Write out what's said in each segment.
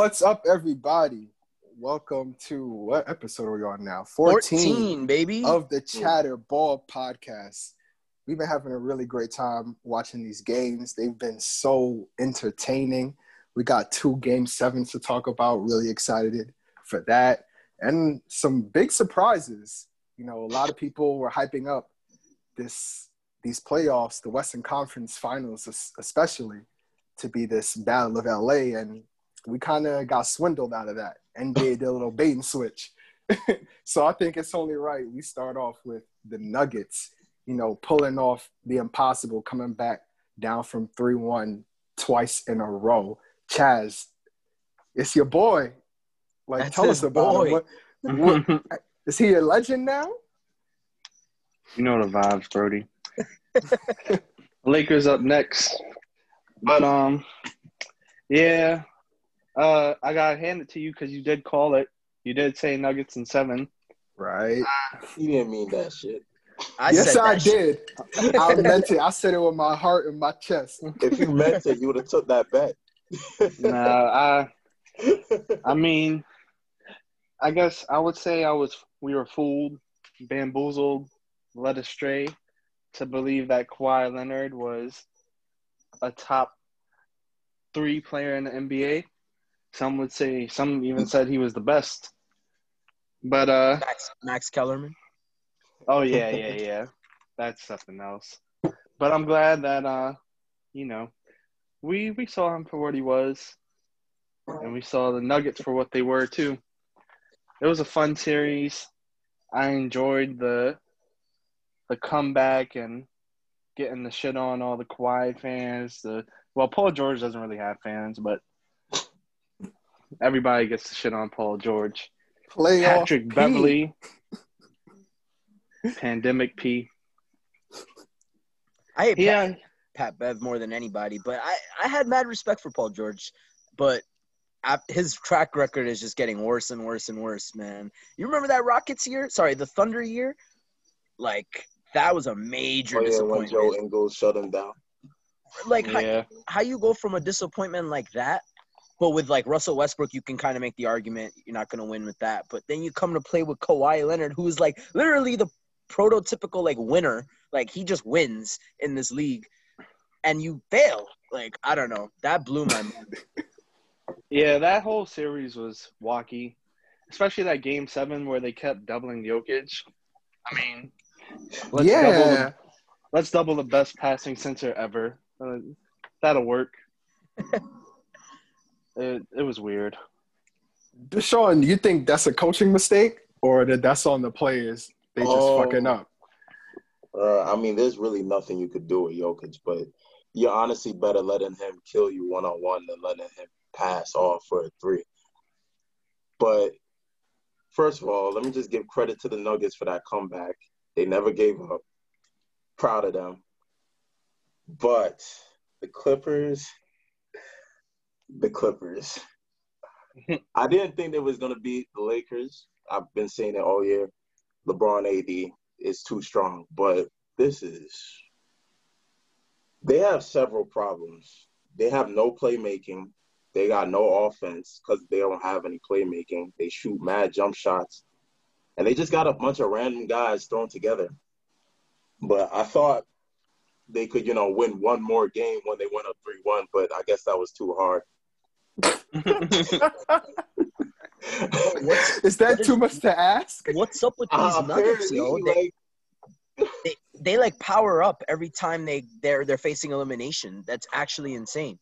What's up, everybody? Welcome to what episode are we on now? 14, 14, baby. of the Chatter Ball podcast. We've been having a really great time watching these games. They've been so entertaining. We got two game sevens to talk about. Really excited for that. And some big surprises. You know, a lot of people were hyping up this these playoffs, the Western Conference Finals, especially, to be this battle of LA, and we kind of got swindled out of that. NBA did a little bait and switch. so I think it's only right we start off with the Nuggets, you know, pulling off the impossible, coming back down from 3 1 twice in a row. Chaz, it's your boy. Like, That's tell us about boy. him. What, what, is he a legend now? You know the vibes, Brody. Lakers up next. But um yeah. Uh I gotta hand it to you because you did call it. You did say Nuggets in seven. Right. He didn't mean that shit. I yes, said I that shit. did. I meant it. I said it with my heart and my chest. If you meant it, you would have took that bet. no, I I mean I guess I would say I was we were fooled, bamboozled, led astray to believe that Kawhi Leonard was a top three player in the NBA. Some would say some even said he was the best. But uh Max, Max Kellerman. Oh yeah, yeah, yeah. That's something else. But I'm glad that uh, you know, we we saw him for what he was, and we saw the Nuggets for what they were too. It was a fun series. I enjoyed the the comeback and getting the shit on all the Kawhi fans. The well, Paul George doesn't really have fans, but everybody gets to shit on Paul George. Playoff Patrick P. Beverley, Pandemic P. I hate Yeah, Pat, Pat Bev more than anybody, but I, I had mad respect for Paul George, but I, his track record is just getting worse and worse and worse, man. You remember that Rockets year? Sorry, the Thunder year? Like that was a major Oh, yeah, when disappointment. Joe Ingles shut him down. like how, how you go from a disappointment like that, but with like Russell Westbrook, you can kind of make the argument you're not going to win with that. But then you come to play with Kawhi Leonard, who is like literally the prototypical like winner. Like he just wins in this league, and you fail. Like I don't know. That blew my mind. Yeah, that whole series was wacky, especially that game seven where they kept doubling Jokic. I mean, let's double yeah. the, let's double the best passing center ever. Uh, that'll work. it it was weird. Deshaun, you think that's a coaching mistake or that that's on the players? They just Oh. fucking up. Uh, I mean, there's really nothing you could do with Jokic, but you're honestly better letting him kill you one on one than letting him pass off for a three. But first of all, let me just give credit to the Nuggets for that comeback. They never gave up. Proud of them. But the Clippers, the Clippers. I didn't think they was gonna beat the Lakers. I've been saying it all year. LeBron AD is too strong, but this is they have several problems. They have no playmaking. They got no offense because they don't have any playmaking. They shoot mad jump shots. And they just got a bunch of random guys thrown together. But I thought they could, you know, win one more game when they went up 3 1, but I guess that was too hard. What's Is that what is- too much to ask? what's up with these Uh, Nuggets, yo? apparently, They, like, they they like power up every time they they're they're facing elimination. That's actually insane.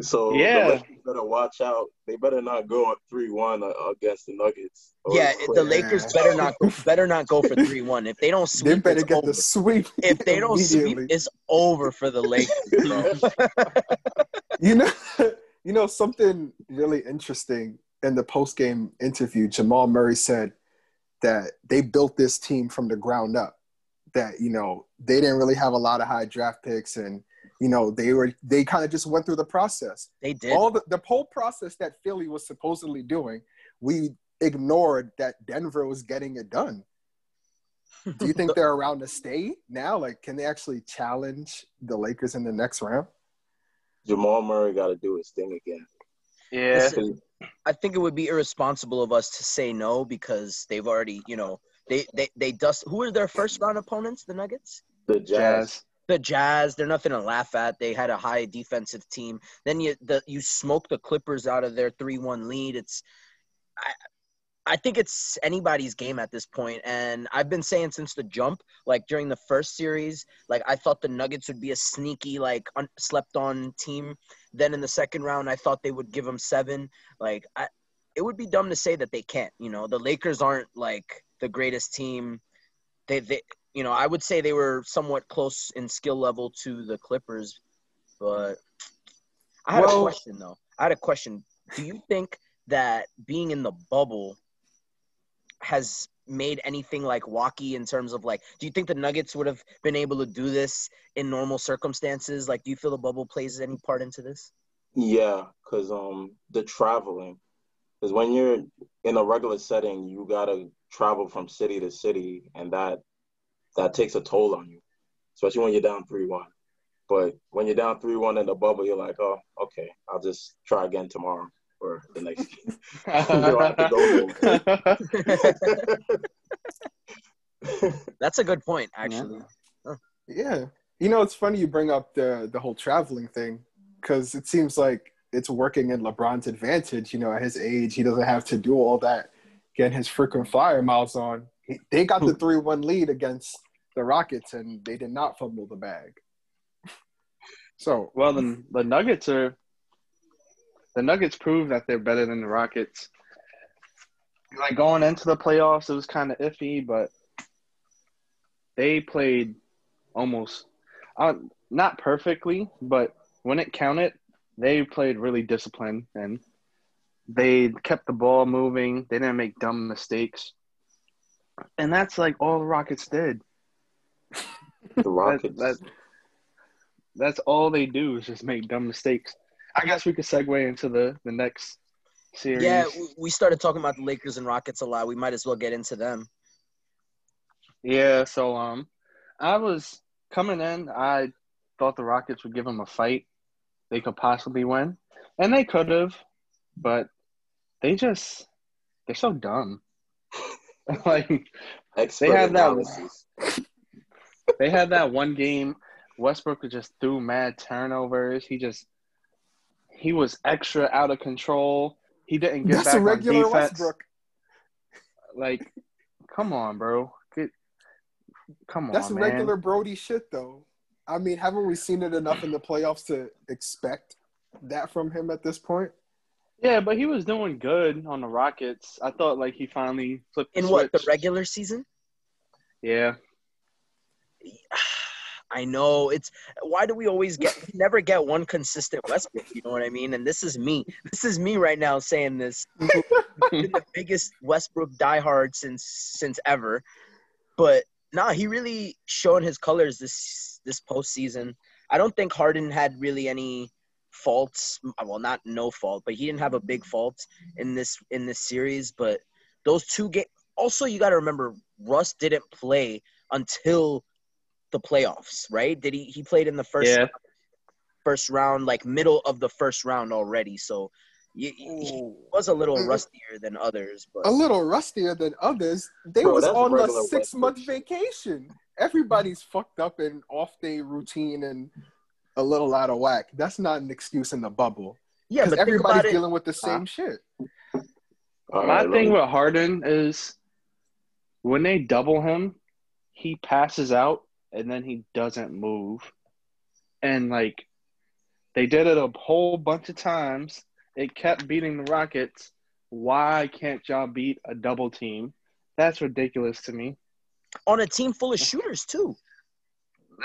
So Yeah. the better watch out. They better not go up three one against the Nuggets. Yeah, quit. the Lakers better not go, better not go for three one. If they don't sweep, They sweep, better it's get over. the sweep. if they don't sweep, it's over for the Lakers. You know, you know something really interesting in the post game interview. Jamal Murray said that they built this team from the ground up. That you know they didn't really have a lot of high draft picks, and you know they were they kind of just went through the process. They did. All the the whole process that Philly was supposedly doing, we ignored that Denver was getting it done. Do you think they're around to stay now? Like, can they actually challenge the Lakers in the next round? Jamal Murray got to do his thing again. Yeah. I think it would be irresponsible of us to say no because they've already, you know, they they they dust. Who are their first round opponents? The Nuggets. The Jazz. Jazz. the Jazz, they're nothing to laugh at. They had a high defensive team. Then you the you smoke the Clippers out of their three one lead. It's I I think it's anybody's game at this point. And I've been saying since the jump, like during the first series, like I thought the Nuggets would be a sneaky, like un- slept on team. Then in the second round, I thought they would give them seven. Like I, it would be dumb to say that they can't. You know, the Lakers aren't like the greatest team. They they you know, I would say they were somewhat close in skill level to the Clippers, but I had Well- a question though. I had a question. Do you think that being in the bubble has made anything like wacky in terms of like do you think the Nuggets would have been able to do this in normal circumstances? Like do you feel the bubble plays any part into this? Yeah, because um the traveling, because when you're in a regular setting, you gotta travel from city to city, and that that takes a toll on you, especially when you're down three one. But when you're down three one in the bubble, you're like, oh, okay, I'll just try again tomorrow or the next game. don't have to go That's a good point, actually. Yeah. You know, it's funny you bring up the the whole traveling thing because it seems like it's working in LeBron's advantage. You know, at his age, he doesn't have to do all that, getting his freaking flyer miles on. He, they got the hmm. three one lead against the Rockets, and they did not fumble the bag. So well, the the Nuggets are the Nuggets prove that they're better than the Rockets. Like going into the playoffs, it was kind of iffy, but they played almost uh, not perfectly, but when it counted, they played really disciplined and they kept the ball moving. They didn't make dumb mistakes, and that's like all the Rockets did. the That, Rockets. that, that's all they do is just make dumb mistakes. I guess we could segue into the, the next series. Yeah, we- started talking about the Lakers and Rockets a lot. We might as well get into them. Yeah, so um, I was coming in. I thought the Rockets would give them a fight. They could possibly win, and they could have, but they just they're so dumb. like Expert they had that- they had that one game. Westbrook just threw mad turnovers. He just he was extra out of control. He didn't get that's back a regular on defense. Westbrook. Like, come on, bro. Get, come That's on, man. regular Brody shit, though. I mean, haven't we seen it enough in the playoffs to expect that from him at this point? Yeah, but he was doing good on the Rockets. I thought like he finally flipped the In what the regular season? Yeah, I know it's why do we always get we never get one consistent Westbrook? You know what I mean? And this is me. This is me right now saying this. been the biggest Westbrook diehard since since ever. But nah, he really showing his colors this this postseason. I don't think Harden had really any faults. Well, not no fault, but he didn't have a big fault in this in this series. But those two games. Also, you got to remember, Russ didn't play until the playoffs, right? Did he? He played in the first yeah. first round, like middle of the first round already. So y- y- he was a little rustier than others, but A little rustier than others. They Bro, was on a six month Westbrook vacation. Everybody's fucked up and off day routine and a little out of whack. That's not an excuse in the bubble. yeah, Because but everybody's dealing with the same shit. All My thing with Harden is when they double him, he passes out and then he doesn't move. And like they did it a whole bunch of times. It kept beating the Rockets. Why can't y'all beat a double team? That's ridiculous to me. on a team full of shooters too.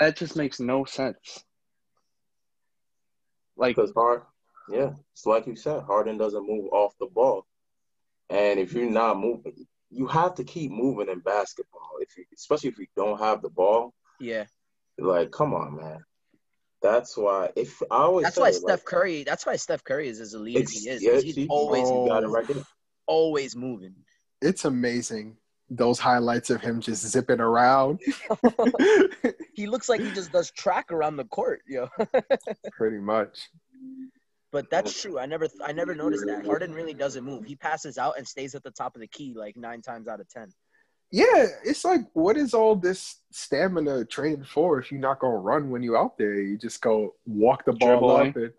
That just makes no sense. Like Because Hard, yeah, it's like you said, Harden doesn't move off the ball, and if you're not moving, you have to keep moving in basketball. If you, especially if you don't have the ball, Yeah, like, come on, man. That's why if I always that's say, why like, Steph Curry. That's why Steph Curry is as elite as he is. yeah, 'cause he's see? always Oh. you got it right there. always moving. It's amazing. Those highlights of him just zipping around. He looks like he just does track around the court, yo. Pretty much. But that's true. I never I never noticed that. Harden really doesn't move. He passes out and stays at the top of the key like nine times out of ten. Yeah, it's like, what is all this stamina training for if you're not gonna run when you're out there? You just go walk the ball up Dribbling.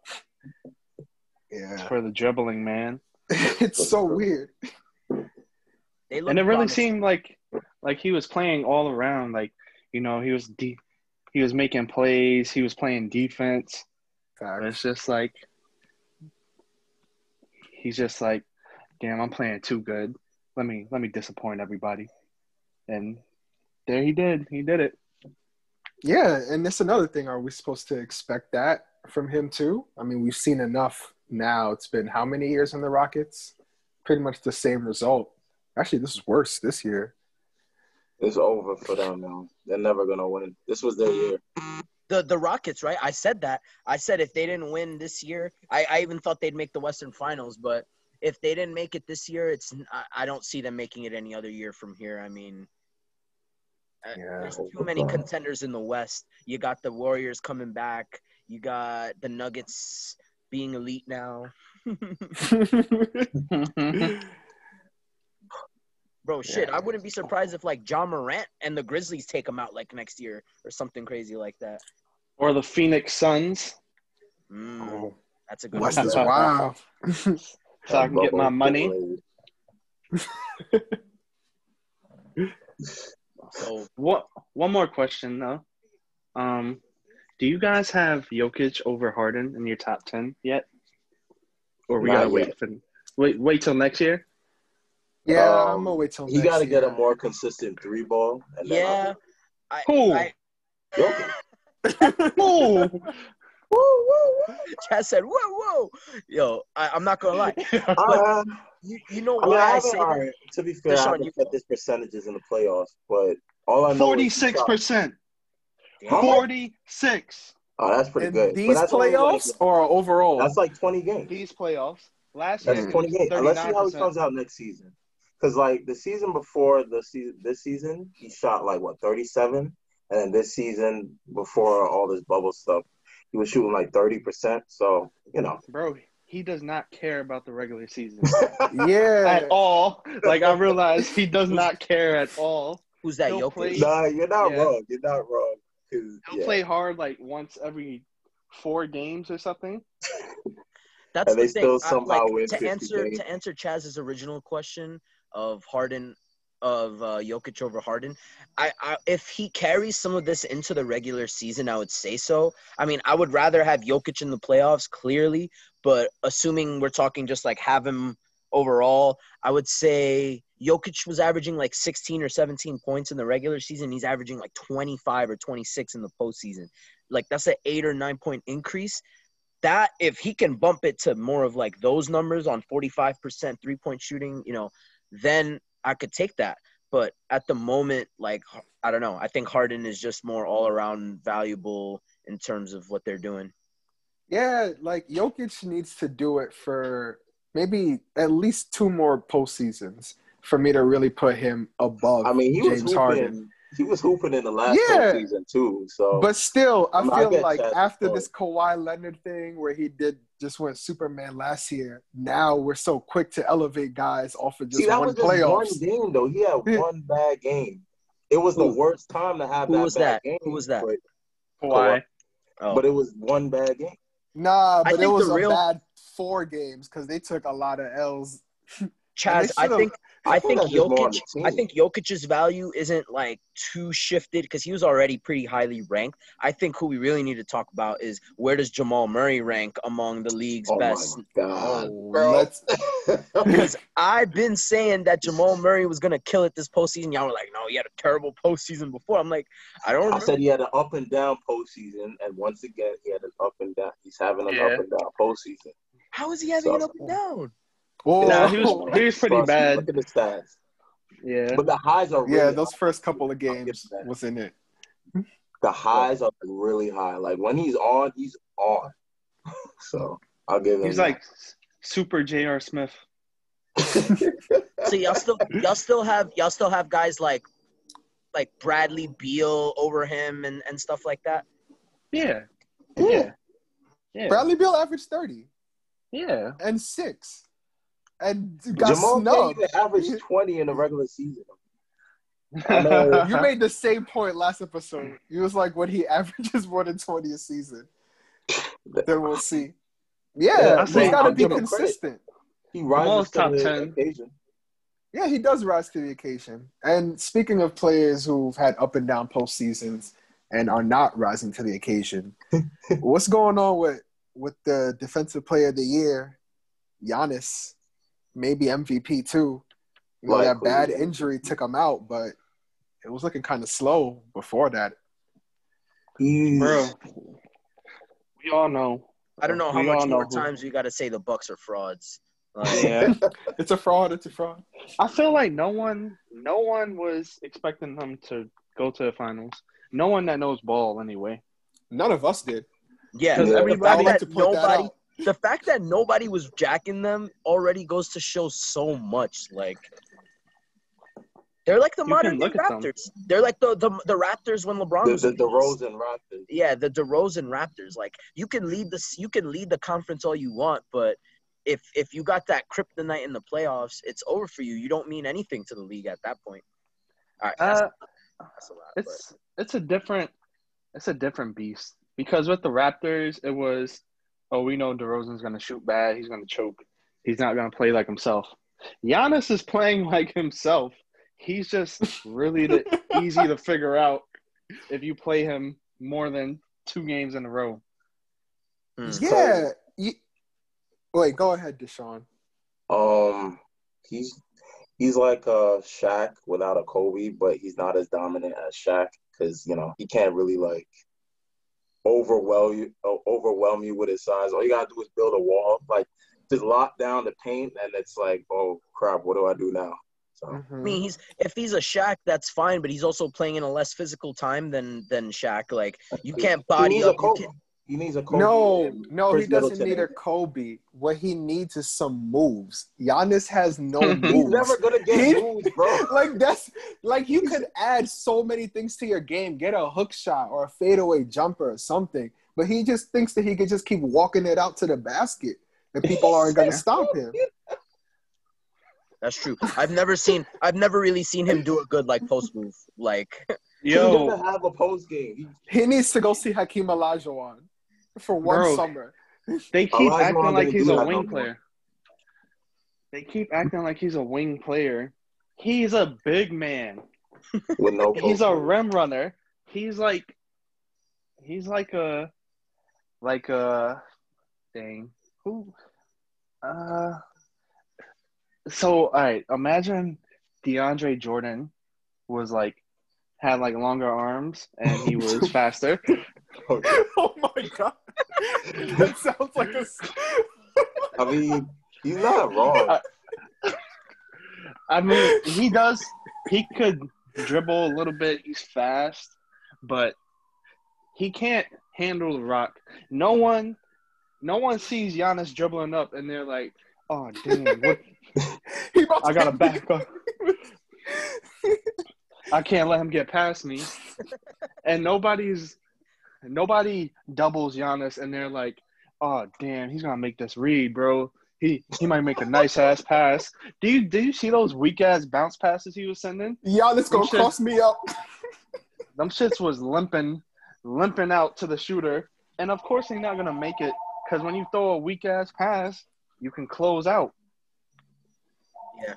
and yeah, for the dribbling, man. it's so weird. They look and it really seemed like like he was playing all around. Like you know, he was deep. He was making plays. He was playing defense. But it's just like he's just like, damn, I'm playing too good. Let me let me disappoint everybody. And there he did. He did it. Yeah, and that's another thing. Are we supposed to expect that from him too? I mean, we've seen enough now. It's been how many years in the Rockets? Pretty much the same result. Actually, this is worse this year. It's over for them now. They're never gonna win. This was their year. the the Rockets, right? I said that. I said if they didn't win this year, I, I even thought they'd make the Western Finals. But if they didn't make it this year, it's I, I don't see them making it any other year from here. I mean, uh, Yeah. there's too many contenders in the West. You got the Warriors coming back. You got the Nuggets being elite now. Bro, shit, I wouldn't be surprised if like Ja Morant and the Grizzlies take them out like next year or something crazy like that. or the Phoenix Suns, Mm, oh, that's a good West one. is wild. so I can get my money. So What? One more question though. Um, do you guys have Jokic over Harden in your top ten yet? Or we Not gotta yet. wait for wait wait till next year? Yeah, Um, I'm gonna wait till He next got to get a more consistent three ball. And yeah, I, Who? I Jokic. Who? Chaz said, "Whoa, whoa, yo." I, I'm not gonna lie. Uh, You, you know I mean, why I I, say all that? to be fair, Deshaun, I haven't you checked go. percentages in the playoffs, but all I know Forty is he six shot- percent. Damn. Forty six. Oh, that's pretty In good. But these that's like- playoffs or overall? that's like 20 games. These playoffs. Last That's year, 20 games. Let's see how he comes out next season. Because like the season before the season, this season he shot like what 37, and then this season before all this bubble stuff, he was shooting like 30 percent. So you know, Bro, he does not care about the regular season yeah. at all. Like I realize he does not care at all. Who's that? He'll play- nah, you're not Yeah. wrong. You're not wrong. 'Cause, He'll yeah. play hard like once every four games or something. That's And the they thing. still I- somehow like, win to answer games. to answer Chaz's original question of Harden of uh, Jokic over Harden. I, I if he carries some of this into the regular season, I would say so. I mean, I would rather have Jokic in the playoffs, clearly, but assuming we're talking just like have him overall, I would say Jokic was averaging like 16 or 17 points in the regular season. He's averaging like 25 or 26 in the postseason. Like that's an eight or nine point increase. That if he can bump it to more of like those numbers on 45% three point shooting, you know, then I could take that. But at the moment, like I don't know, I think Harden is just more all around valuable in terms of what they're doing. Yeah, like Jokic needs to do it for maybe at least two more postseasons for me to really put him above I mean, he was James hooping. Harden. He was hooping in the last Yeah. season too. So But still, I I mean, feel get like after this Kawhi Leonard thing where he did just went Superman last year, now we're so quick to elevate guys off of just see, that one was just playoffs. one game though. He had one bad game. It was the Who? worst time to have Who that was bad that? game. Who was that? But, Kawhi. Oh, but it was one bad game. Nah, but it was a real- bad four games because they took a lot of L's. Chaz, I think I think that's just more on Jokic. I think Jokic's value isn't like too shifted because he was already pretty highly ranked. I think who we really need to talk about is where does Jamal Murray rank among the league's Oh best? my god, Oh, bro. Because I've been saying that Jamal Murray was gonna kill it this postseason. Y'all were like, no, he had a terrible postseason before. I'm like, I don't I remember. said he had an up and down postseason, and once again, he had an up and down. He's having an Yeah. up and down postseason. How is he having it So- up and down? Whoa. Nah, he was he was pretty Trust bad. Look at the stats. Yeah. But the highs are really yeah, those first couple of games was in it. the highs are really high. Like when he's on, he's on. so I'll give him. He's like super J.R. Smith. So y'all still y'all still have y'all still have guys like like Bradley Beal over him and, and stuff like that. Yeah. Yeah. Yeah. Yeah. Bradley Beal averaged 30. Yeah. and six, and got Jamal snubbed. even average 20 in the regular season. You made the same point last episode. You was like, when he averages more than twenty a season, then we'll see. Yeah, Yeah, I he's say- got to be give him credit. consistent. He rises Jamal's to top the 10. occasion. Yeah, he does rise to the occasion. And speaking of players who've had up and down post seasons and are not rising to the occasion, what's going on with with the defensive player of the year, Giannis? Maybe MVP too. You know, that bad injury took him out, but it was looking kind of slow before that. He's, Bro. We all know. I don't know how We much all know more who- times we got to say the Bucks are frauds. Like, Yeah. It's a fraud. It's a fraud. I feel like no one no one was expecting them to go to the finals. No one that knows ball anyway. None of us did. yeah, Because everybody- like that to point that nobody, out. The fact that nobody was jacking them already goes to show so much. Like they're like the You modern look at them. Raptors. They're like the, the the Raptors when LeBron the, was the, in the this. And Raptors. Yeah, the DeRozan Raptors. Like you can lead the you can lead the conference all you want, but if if you got that kryptonite in the playoffs, it's over for you. You don't mean anything to the league at that point. All right, that's, Uh, that's a lot. but- it's it's a different it's a different beast because with the Raptors it was oh we know DeRozan's gonna shoot bad he's gonna choke he's not gonna play like himself. Giannis is playing like himself. He's just really the, easy to figure out if you play him more than two games in a row. Hmm. Yeah. You, wait, go ahead, Deshaun. Um, he's he's like a Shaq without a Kobe, but he's not as dominant as Shaq because you know he can't really like overwhelm you overwhelm you with his size. All you gotta do is build a wall, like just lock down the paint, and it's like, oh crap, what do I do now? So Mm-hmm. I mean, he's if he's a Shaq, that's fine, but he's also playing in a less physical time than than Shaq. Like you can't body needs up. You can't, He needs a Kobe. No, no, Khris he doesn't Middleton. need a Kobe. What he needs is some moves. Giannis has no moves. He's never gonna get He- moves, bro. like that's like you could add so many things to your game. Get a hook shot or a fadeaway jumper or something. But he just thinks that he could just keep walking it out to the basket and people aren't gonna stop him. that's true. I've never seen. I've never really seen him do a good like post move. Like he doesn't have a post game. He needs to go see Hakeem Olajuwon for one Bro. summer. they keep Olajuwon acting like he's a wing more. player. They keep acting like he's a wing player. He's a big man. with no. He's a post rim runner. He's like, he's like a, like a, thing. who, uh, so all right. Imagine DeAndre Jordan was like had like longer arms and he was faster. oh my god. that sounds like a s- I mean, he's not wrong. I mean, he does. He could dribble a little bit. He's fast, but he can't handle the rock. No one, no one sees Giannis dribbling up, and they're like, "Oh damn, what, he about to I gotta back up. I can't let him get past me." And nobody's, nobody doubles Giannis, and they're like, "Oh damn, he's gonna make this read, bro." He, he might make a nice ass pass. Do you do you see those weak ass bounce passes he was sending? Giannis gonna You should- cross me up. Them shits was limping, limping out to the shooter, and of course he's not gonna make it because when you throw a weak ass pass, you can close out.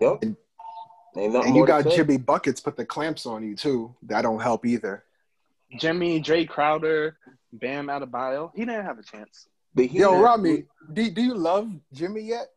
Yep. Ain't nothing And you got say. Jimmy buckets put the clamps on you too. That don't help either. Jimmy, Jae Crowder, Bam Adebayo, he didn't have a chance. The Heat Yo, is- Ramy, do, do you love Jimmy yet?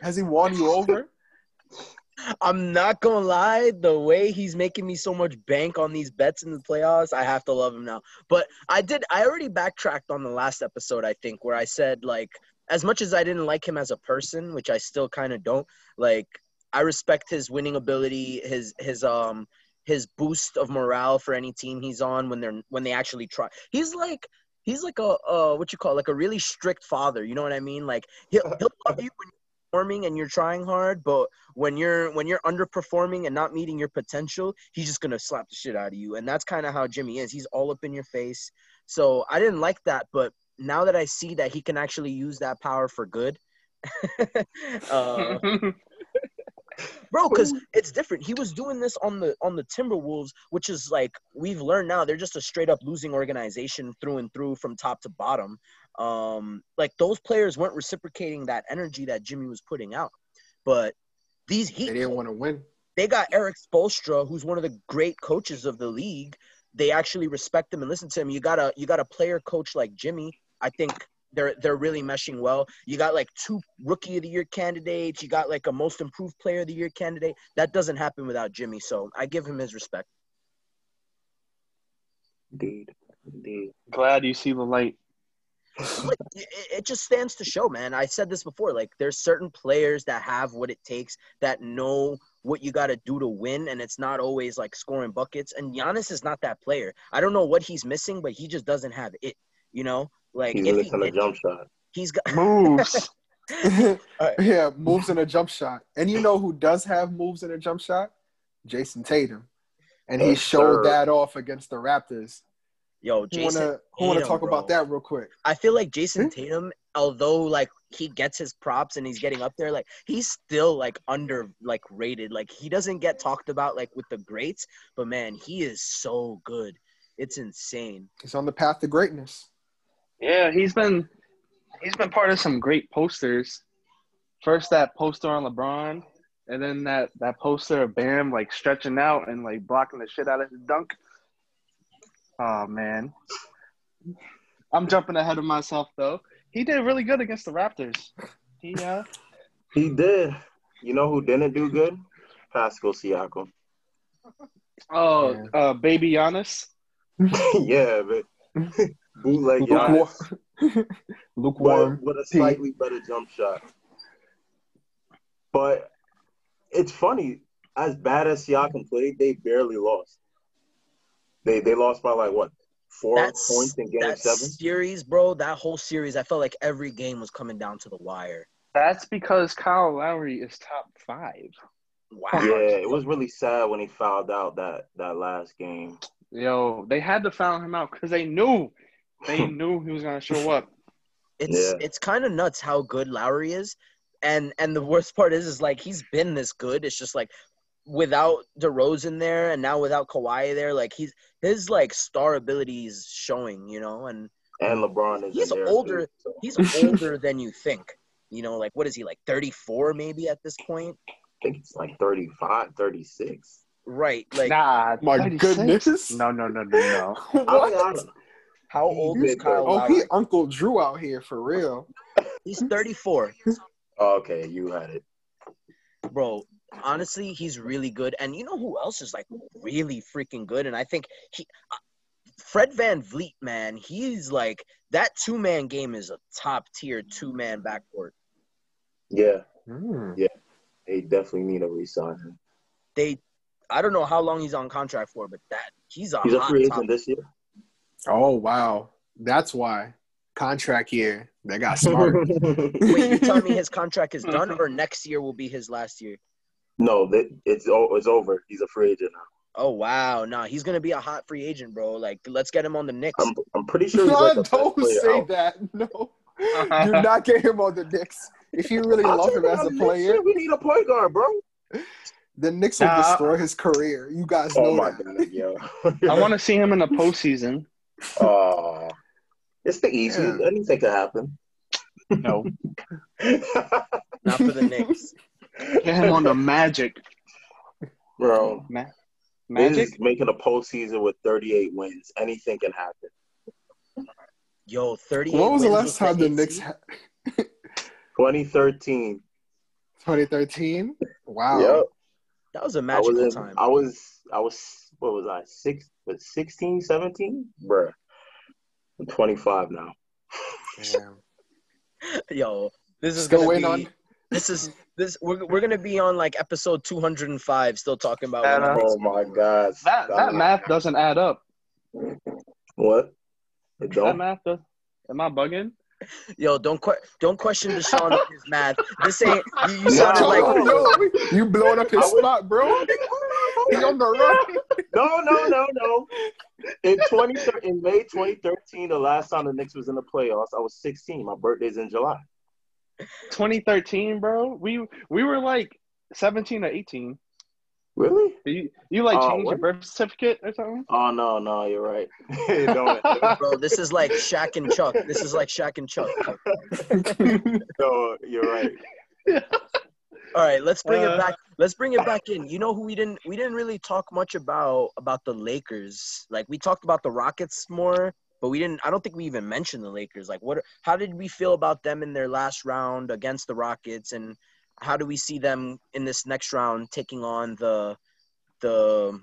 Has he won you over? I'm not gonna lie, the way he's making me so much bank on these bets in the playoffs, I have to love him now. But I did I already backtracked on the last episode, I think, where I said like as much as I didn't like him as a person, which I still kind of don't, like I respect his winning ability, his his um his boost of morale for any team he's on when they're when they actually try. He's like he's like a uh what you call like a really strict father, you know what I mean? Like he'll he'll love you when you're performing and you're trying hard, but when you're when you're underperforming and not meeting your potential, he's just gonna slap the shit out of you. And that's kind of how Jimmy is. He's all up in your face. So I didn't like that, but now that I see that he can actually use that power for good, uh, bro because it's different he was doing this on the on the timberwolves which is like we've learned now they're just a straight up losing organization through and through from top to bottom um like those players weren't reciprocating that energy that jimmy was putting out but these heat they didn't want to win. they got Erik Spoelstra, who's one of the great coaches of the league. They actually respect him and listen to him. You got a you got a player coach like Jimmy. I think they're they're really meshing well. You got like two rookie of the year candidates. You got like a most improved player of the year candidate. That doesn't happen without Jimmy. So I give him his respect. Indeed. Indeed. Glad you see the light. Like, it, it just stands to show, man. I said this before. Like, there's certain players that have what it takes, that know what you got to do to win, and it's not always like scoring buckets. And Giannis is not that player. I don't know what he's missing, but he just doesn't have it. You know, like He's if he missing a jump shot. he's got. Moves. yeah, moves in a jump shot. And you know who does have moves in a jump shot? Jayson Tatum. And he Yes, showed sir. that off against the Raptors. Yo, Who Jayson. wanna who wanna talk bro. about that real quick? I feel like Jayson Hmm? Tatum, although like he gets his props and he's getting up there, like he's still like under like rated. Like he doesn't get talked about like with the greats, but man, he is so good. It's insane. He's on the path to greatness. Yeah, he's been he's been part of some great posters. First that poster on LeBron, and then that that poster of Bam like stretching out and like blocking the shit out of his dunk. Oh man, I'm jumping ahead of myself though. He did really good against the Raptors. He uh, He did. You know who didn't do good? Pascal Siakam. oh, Yeah. uh, baby Giannis. yeah, but bootleg Lukewarm. Giannis, Lukewarm. but with a slightly better jump shot. But it's funny, as bad as Siakam played, they barely lost. They they lost by like what four That's points in game that seven. series, bro. That whole series, I felt like every game was coming down to the wire. That's because Kyle Lowry is top five. Wow. Yeah, it was really sad when he fouled out that that last game. Yo, they had to foul him out because they knew they hmm. knew he was gonna show up. It's Yeah. it's kind of nuts how good Lowry is, and and the worst part is is like he's been this good. It's just like without DeRozan there, and now without Kawhi there, like he's his like star ability is showing, you know, and And LeBron is He's older. Too, so. he's older than you think. You know, like what is he like 34 maybe at this point? I think it's like 35, 36. Right. Like nah, My 36? goodness. No, no, no, no, no. I, mean, I what? don't know. How he old is Kyle. Oh, Lowry? he Uncle Drew out here for real. He's 34. Okay, you had it. bro honestly he's really good and you know who else is like really freaking good and i think he uh, Fred VanVleet man he's like that two-man game is a top tier two-man backcourt Yeah, yeah, they definitely need a resign him. they i don't know how long he's on contract for but that he's a He's a free agent this year. Oh wow. That's why. Contract year. They got smart. wait you telling me his contract is done or next year will be his last year no, that it's it's over. He's a free agent now. oh wow nah he's gonna be a hot free agent bro like let's get him on the Knicks. I'm I'm pretty sure he's like the don't player say out. that. No. Do not get him on the Knicks. If you really I'll love him as a player, shit. We need a point guard, bro. the Knicks will Nah. destroy his career. You guys oh, know Oh my that. god, yo. I want to see him in the postseason. Uh, it's the easiest. Yeah. Anything could happen. No, not for the Knicks. get him on the Magic. bro. Ma- Magic. is making a postseason with 38 wins. Anything can happen. Yo, 38 When was the last with time the eight Knicks had 2013. 2013? Wow. Yep. That was a magical was in, time. I was I was what was I six but 16, 17? Bruh. I'm 25 now. Damn. Yo, this is Still gonna waiting on this is this we're, we're gonna be on like episode 205 still talking about when the Knicks- Oh my god. That that math doesn't add up. What? It That don't? math does. Am I bugging? yo don't que- don't question Deshaun with his math this ain't you, you No. sounded like yo, you blowing up his I spot, bro. He on the run. No, no, no, no. In 20, in May 2013, the last time the Knicks was in the playoffs, I was 16. My birthday's in July. 2013, bro. We we were like 17 or 18. Really? You you like change changed your birth certificate or something? Oh no, no, you're right. Bro, this is like Shaq and Chuck. This is like Shaq and Chuck. no, you're right. All right, let's bring Uh, it back. Let's bring it back in. You know who we didn't we didn't really talk much about about the Lakers. Like we talked about the Rockets more, but we didn't I don't think we even mentioned the Lakers. Like what how did we feel about them in their last round against the Rockets and how do we see them in this next round taking on the the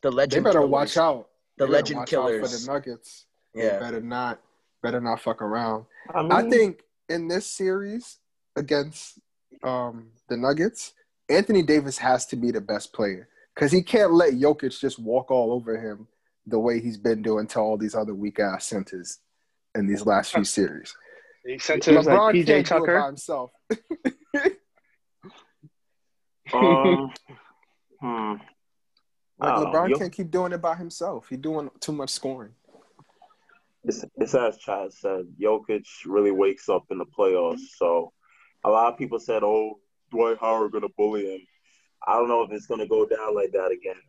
the legend? They legend better killers? watch out. The They legend watch out killers. for the Nuggets. They Yeah. better not. Better not fuck around. I, mean, I think in this series against um, the Nuggets, Anthony Davis has to be the best player because he can't let Jokic just walk all over him the way he's been doing to all these other weak ass centers in these last few series. These centers LeBron like PJ can't do it by himself. um, hmm. Like I know. LeBron Yo- can't keep doing it by himself. He's doing too much scoring. It's, it's as Chad said, Jokic really wakes up in the playoffs. So a lot of people said, "Oh, Dwight Howard gonna bully him." I don't know if it's gonna go down like that again,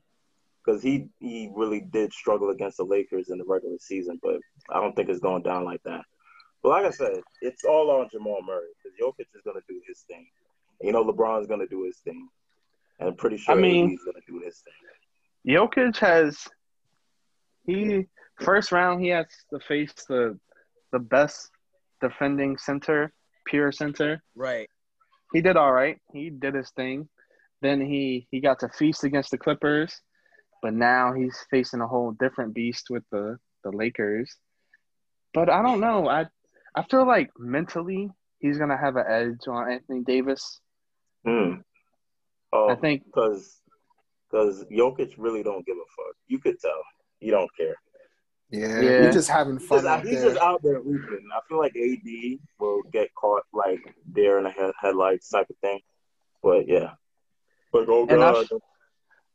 because he he really did struggle against the Lakers in the regular season, but I don't think it's going down like that. But like I said, it's all on Jamal Murray because Jokic is gonna do his thing. You know, LeBron's gonna do his thing, and I'm pretty sure I mean- he's gonna do his thing. Jokic has he first round he has to face the the best defending center, pure center. Right. He did all right. He did his thing. Then he he got to feast against the Clippers, but now he's facing a whole different beast with the the Lakers. But I don't know. I I feel like mentally he's gonna have an edge on Anthony Davis. Hmm. Oh, I think because because Jokic really don't give a fuck. You could tell he don't care. Yeah, Yeah. he's just having fun just, out he's there. just out there hooping. I feel like AD will get caught like there in the head, headlights type of thing. But yeah, like oh And god, I've-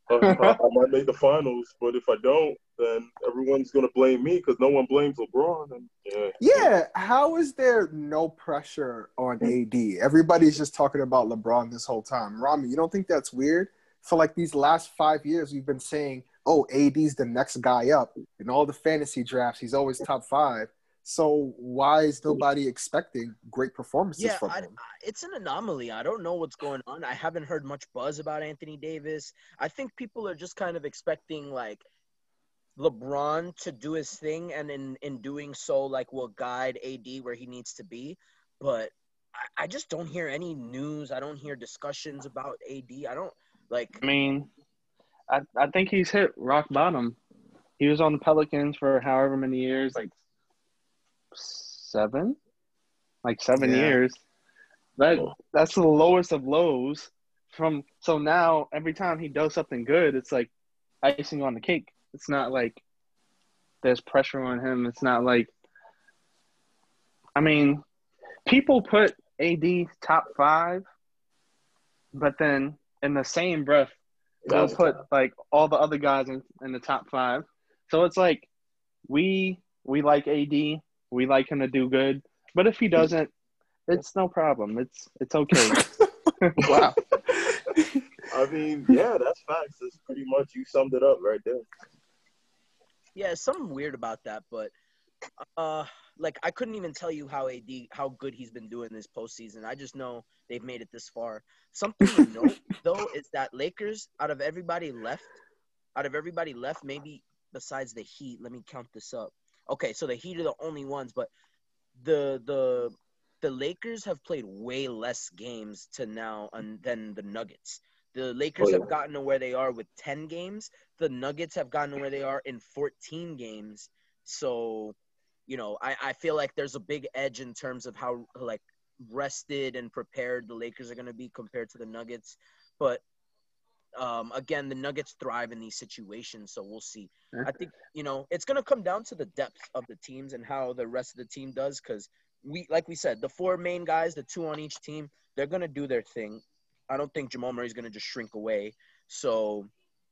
I, uh, I might make the finals, but if I don't, then everyone's gonna blame me because no one blames LeBron. And yeah, Yeah, how is there no pressure on hmm. AD? Everybody's just talking about LeBron this whole time. Ramy, you don't think that's weird? For like these last five years, we've been saying, "Oh, AD's the next guy up." In all the fantasy drafts, he's always top five. So why is nobody expecting great performances Yeah, from I, him? I- it's an anomaly. I don't know what's going on. I haven't heard much buzz about Anthony Davis. I think people are just kind of expecting like LeBron to do his thing, and in in doing so, like will guide AD where he needs to be. But I, I just don't hear any news. I don't hear discussions about AD. I don't like. I mean, I I think he's hit rock bottom. He was on the Pelicans for however many years, like seven, like seven Yeah. years. That that's the lowest of lows. From so now, every time he does something good, it's like icing on the cake. It's not like there's pressure on him. It's not like, I mean, people put AD top five, but then in the same breath, they'll put like all the other guys in, in the top five. So it's like we we like AD, we like him to do good, but if he doesn't, it's no problem. It's it's okay. wow. I mean, yeah, that's facts. That's pretty much you summed it up right there. Yeah, something weird about that, but uh, like I couldn't even tell you how AD how good he's been doing this postseason. I just know they've made it this far. Something to note though is that Lakers, out of everybody left, out of everybody left, maybe besides the Heat. Let me count this up. Okay, so the Heat are the only ones, but the the the Lakers have played way less games to now and than the Nuggets. The Lakers Oh, yeah. have gotten to where they are with 10 games. The Nuggets have gotten to where they are in 14 games. So, you know, I, I feel like there's a big edge in terms of how like rested and prepared the Lakers are going to be compared to the Nuggets. But um, again, the Nuggets thrive in these situations, so we'll see. I think you know it's going to come down to the depth of the teams and how the rest of the team does. Because we, like we said, the four main guys, the two on each team, they're going to do their thing. I don't think Jamal Murray's going to just shrink away. So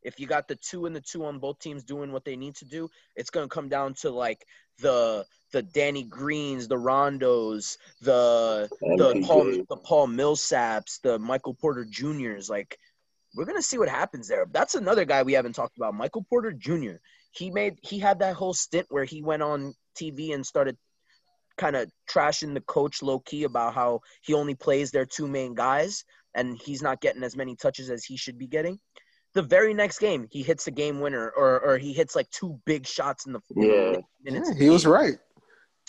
if you got the two and the two on both teams doing what they need to do, it's gonna come down to like the the Danny Greens, the Rondos, the the Paul the Paul Millsaps, the Michael Porter Juniors. Like we're gonna see what happens there. That's another guy we haven't talked about, Michael Porter Jr. He made he had that whole stint where he went on TV and started kind of trashing the coach low key about how he only plays their two main guys and he's not getting as many touches as he should be getting. The very next game, he hits a game winner or or he hits like two big shots in the Yeah. minutes Yeah, he was right.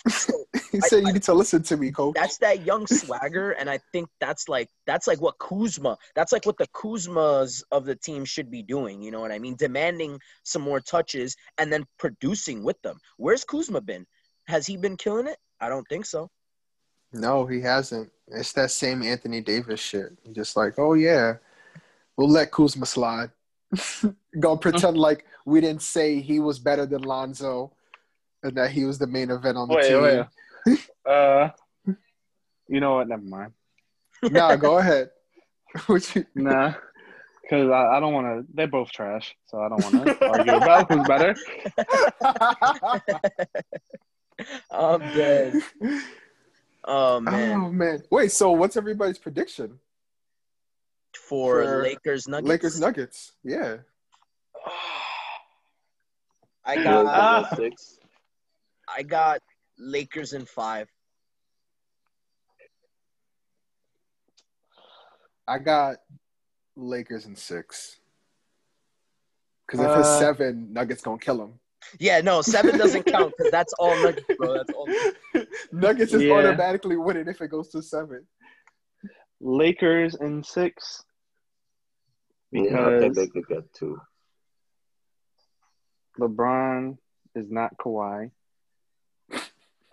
he said you need to listen to me, coach. That's that young swagger, and I think that's like that's like what Kuzma. That's like what the Kuzmas of the team should be doing. You know what I mean? Demanding some more touches and then producing with them. Where's Kuzma been? Has he been killing it? I don't think so. No, he hasn't. It's that same Anthony Davis shit. Just like, oh yeah, we'll let Kuzma slide. Gonna pretend like we didn't say he was better than Lonzo, and that he was the main event on the Wait, team. wait. Uh, you know what? Never mind. nah, go ahead. What you- Nah, because I, I don't want to. They're both trash, so I don't want to argue about who's better. I'm dead. Oh man. oh man. Wait, so what's everybody's prediction? For, For Lakers Nuggets. Lakers Nuggets. Yeah. I got at six. I got Lakers in five. I got Lakers in six. Because if it's Uh, seven, Nuggets gonna kill him. Yeah, no, seven doesn't count because that's all Nuggets, bro. That's all. Nuggets is Yeah. automatically winning if it goes to seven. Lakers in six. Yeah, I think Because- they could get two. LeBron is not Kawhi.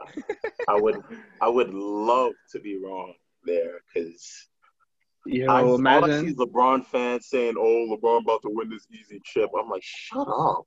I would, I would love to be wrong there because Yo, I, all I see LeBron fans saying, "Oh, LeBron about to win this easy chip." I'm like, shut up.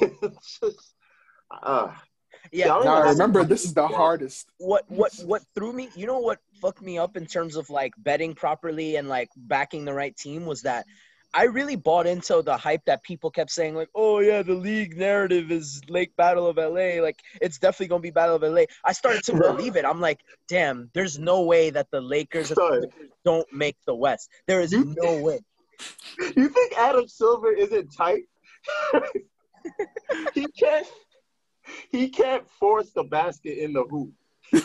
Just, ah, Yeah, Yeah, I don't Now know how remember, to- this is the hardest. what what what threw me you know what fucked me up in terms of like betting properly and like backing the right team was that I really bought into the hype that people kept saying like oh yeah the league narrative is Lake Battle of LA like it's definitely going to be Battle of LA I started to believe it I'm like damn there's no way that the Lakers the. Don't make the West there is You- no way you think Adam Silver isn't tight? he can't. He can't force the basket in the hoop. he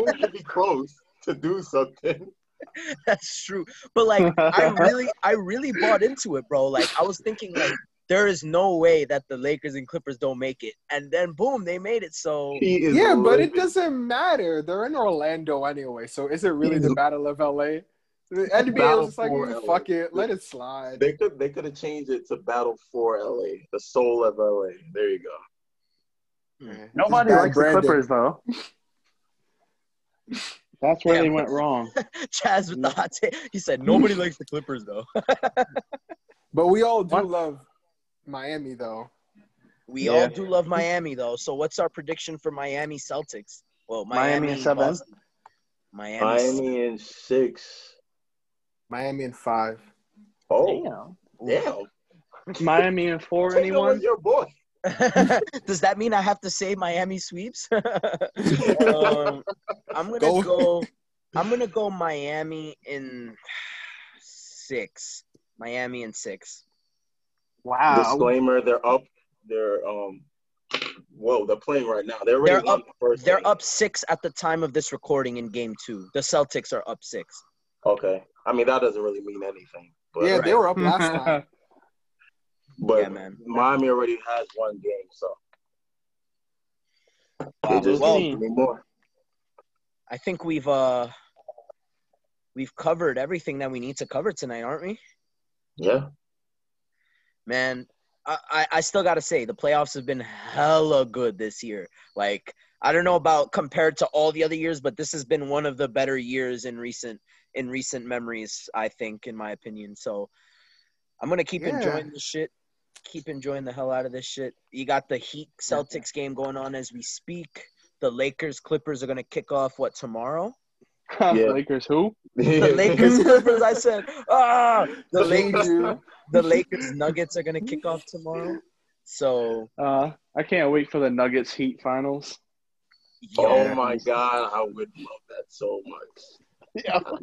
needs to be close to do something. That's true. But like I really I really bought into it, bro. Like I was thinking like there is no way that the Lakers and Clippers don't make it. And then boom, they made it. So He is Yeah, but it doesn't matter. They're in Orlando anyway, so is it really the Battle of LA? The NBA Battle was just like, for "Mm, LA. fuck it, let it slide. They could they could have changed it to Battle for LA, the soul of LA. There you go. Yeah. Nobody likes branding. the Clippers though. That's where Yeah, they went wrong. Chaz with the hot take. He said nobody likes the Clippers though. But we all do What? love Miami, though. We Yeah. all do love Miami though. So what's our prediction for Miami Celtics? Well, Miami, Miami in seven. Boston. Miami. Miami in six. Miami in five. Oh, Ooh. damn. Miami in four. Anyone? your boy. Does that mean I have to say Miami sweeps? um, I'm gonna Go. go. I'm gonna go Miami in six. Miami in six. Wow. Disclaimer: They're up. They're um. Whoa, they're playing right now. They're They're up- the first. They're game. up six at the time of this recording in game two. The Celtics are up six. Okay, I mean that doesn't really mean anything. But, yeah, Right. they were up last time. But Yeah, man. Miami already has one game, so they Wow. just Well, need more. I think we've uh we've covered everything that we need to cover tonight, aren't we? Yeah, Man, I, I, I still gotta say the playoffs have been hella good this year. Like I don't know about compared to all the other years, but this has been one of the better years in recent in recent memories, I think, in my opinion. So I'm gonna keep Yeah. enjoying this shit. Keep enjoying the hell out of this shit. You got the Heat Celtics game going on as we speak. The Lakers Clippers are gonna kick off what tomorrow? Yeah. Lakers who? The Lakers Clippers. I said, ah, the Lakers. The Lakers Nuggets are gonna kick off tomorrow. So, Uh, I can't wait for the Nuggets Heat finals. yo, Oh my god, I would love that so much. Yo,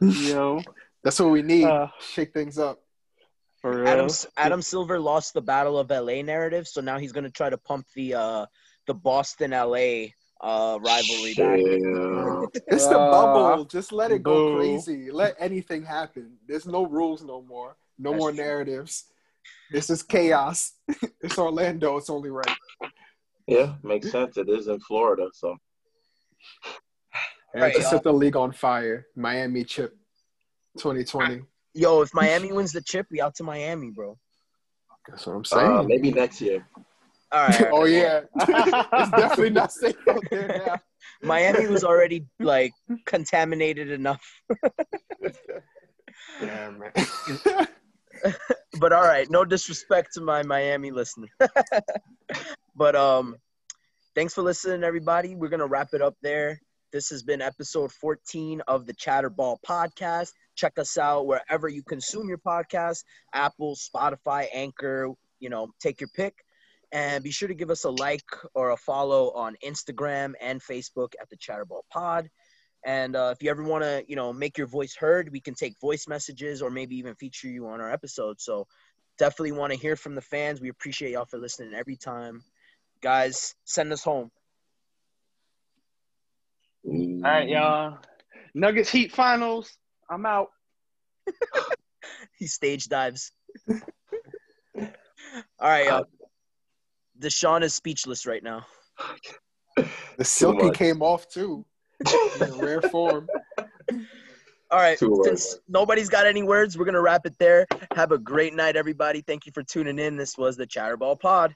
yo, That's what we need. Uh, Shake things up. For real. Adam Adam Silver lost the Battle of LA narrative, so now he's gonna try to pump the uh the Boston LA uh rivalry back. It's the Uh, bubble. Just let it go boo. crazy. Let anything happen. There's no rules no more. No That's more true. narratives. This is chaos. it's Orlando. It's only right. Yeah, makes sense. It is in Florida, so And Right, to y'all. set the league on fire. Miami chip 2020. Yo, if Miami wins the chip, we out to Miami, bro. That's what I'm saying. uh, maybe next year. All right. oh yeah. it's definitely not safe out there now. Miami was already like contaminated enough. Yeah, man. But all right, no disrespect to my Miami listener. but um thanks for listening everybody. We're going to wrap it up there. This has been episode 14 of the Chatterball podcast. Check us out wherever you consume your podcast, Apple, Spotify, Anchor, you know, take your pick. And be sure to give us a like or a follow on Instagram and Facebook at the Chatterball Pod. And uh, if you ever want to, you know, make your voice heard, we can take voice messages or maybe even feature you on our episode. So definitely want to hear from the fans. We appreciate y'all for listening every time. Guys, send us home. All right, mm. y'all. Nuggets Heat finals. I'm out. He stage dives. All right, y'all. Deshaun is speechless right now. The silky came off too. In rare form. All right, Too much. since nobody's got any words, we're going to wrap it there. Have a great night, everybody. Thank you for tuning in. This was the Chatterball Pod.